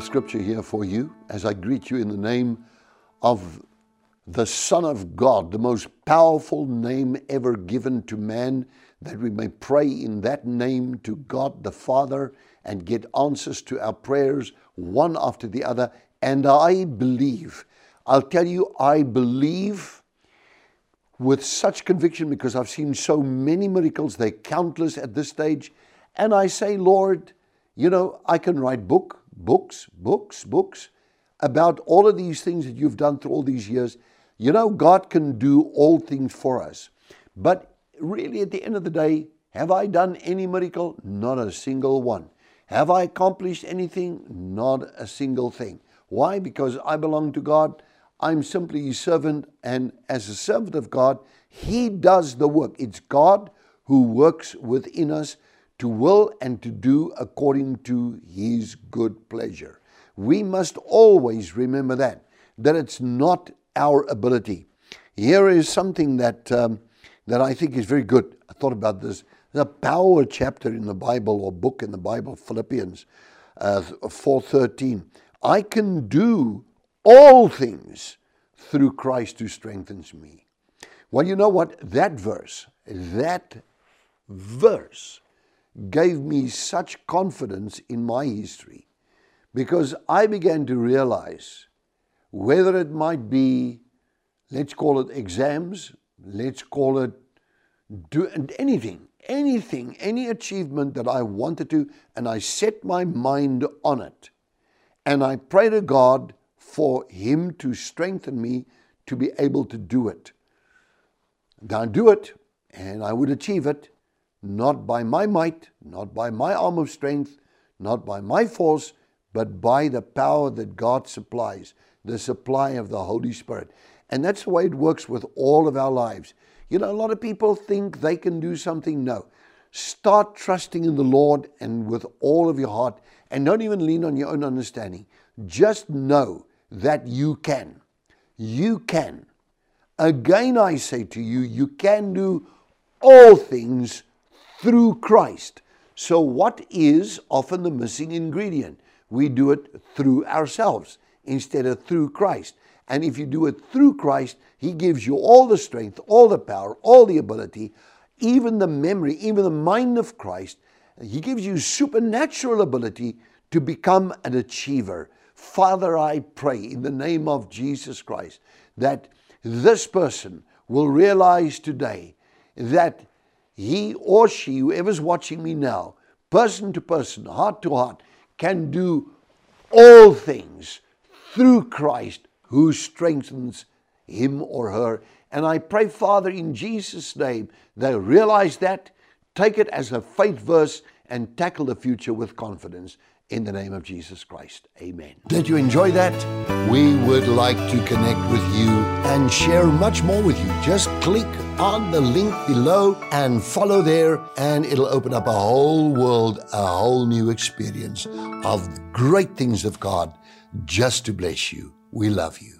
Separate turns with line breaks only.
scripture here for you as I greet you in the name of the Son of God, the most powerful name ever given to man, that we may pray in that name to God the Father and get answers to our prayers one after the other. And I believe, I'll tell you, I believe with such conviction because I've seen so many miracles, they're countless at this stage. And I say, Lord, you know, I can write book, books, books, books about all of these things that you've done through all these years. You know, God can do all things for us. But really, at the end of the day, have I done any miracle? Not a single one. Have I accomplished anything? Not a single thing. Why? Because I belong to God. I'm simply His servant, and as a servant of God, He does the work. It's God who works within us to will and to do according to His good pleasure. We must always remember that, that it's not our ability. Here is something that, um, that I think is very good. I thought about this. There's a power chapter in the Bible or book in the Bible, Philippians uh, 4.13. I can do all things through Christ who strengthens me. Well, you know what? That verse, that verse gave me such confidence in my history because I began to realize whether it might be, let's call it exams, let's call it do anything, anything, any achievement that I wanted to, and I set my mind on it. And I pray to God for Him to strengthen me to be able to do it. Now do it, and I would achieve it, not by my might, not by my arm of strength, not by my force, but by the power that God supplies, the supply of the Holy Spirit. And that's the way it works with all of our lives. You know, a lot of people think they can do something. No. Start trusting in the Lord and with all of your heart, and don't even lean on your own understanding. Just know that you can. You can. Again, I say to you, you can do all things through Christ. So, what is often the missing ingredient? We do it through ourselves instead of through Christ. And if you do it through Christ, He gives you all the strength, all the power, all the ability, even the memory, even the mind of Christ. He gives you supernatural ability to become an achiever. Father, I pray in the name of Jesus Christ that this person will realize today that he or she, whoever's watching me now, person to person, heart to heart, can do all things through Christ who strengthens him or her. And I pray, Father, in Jesus' name, they realize that, take it as a faith verse, and tackle the future with confidence in the name of Jesus Christ. Amen. Did you enjoy that? We would like to connect with you and share much more with you. Just click on the link below and follow there, and it'll open up a whole world, a whole new experience of great things of God just to bless you. We love you.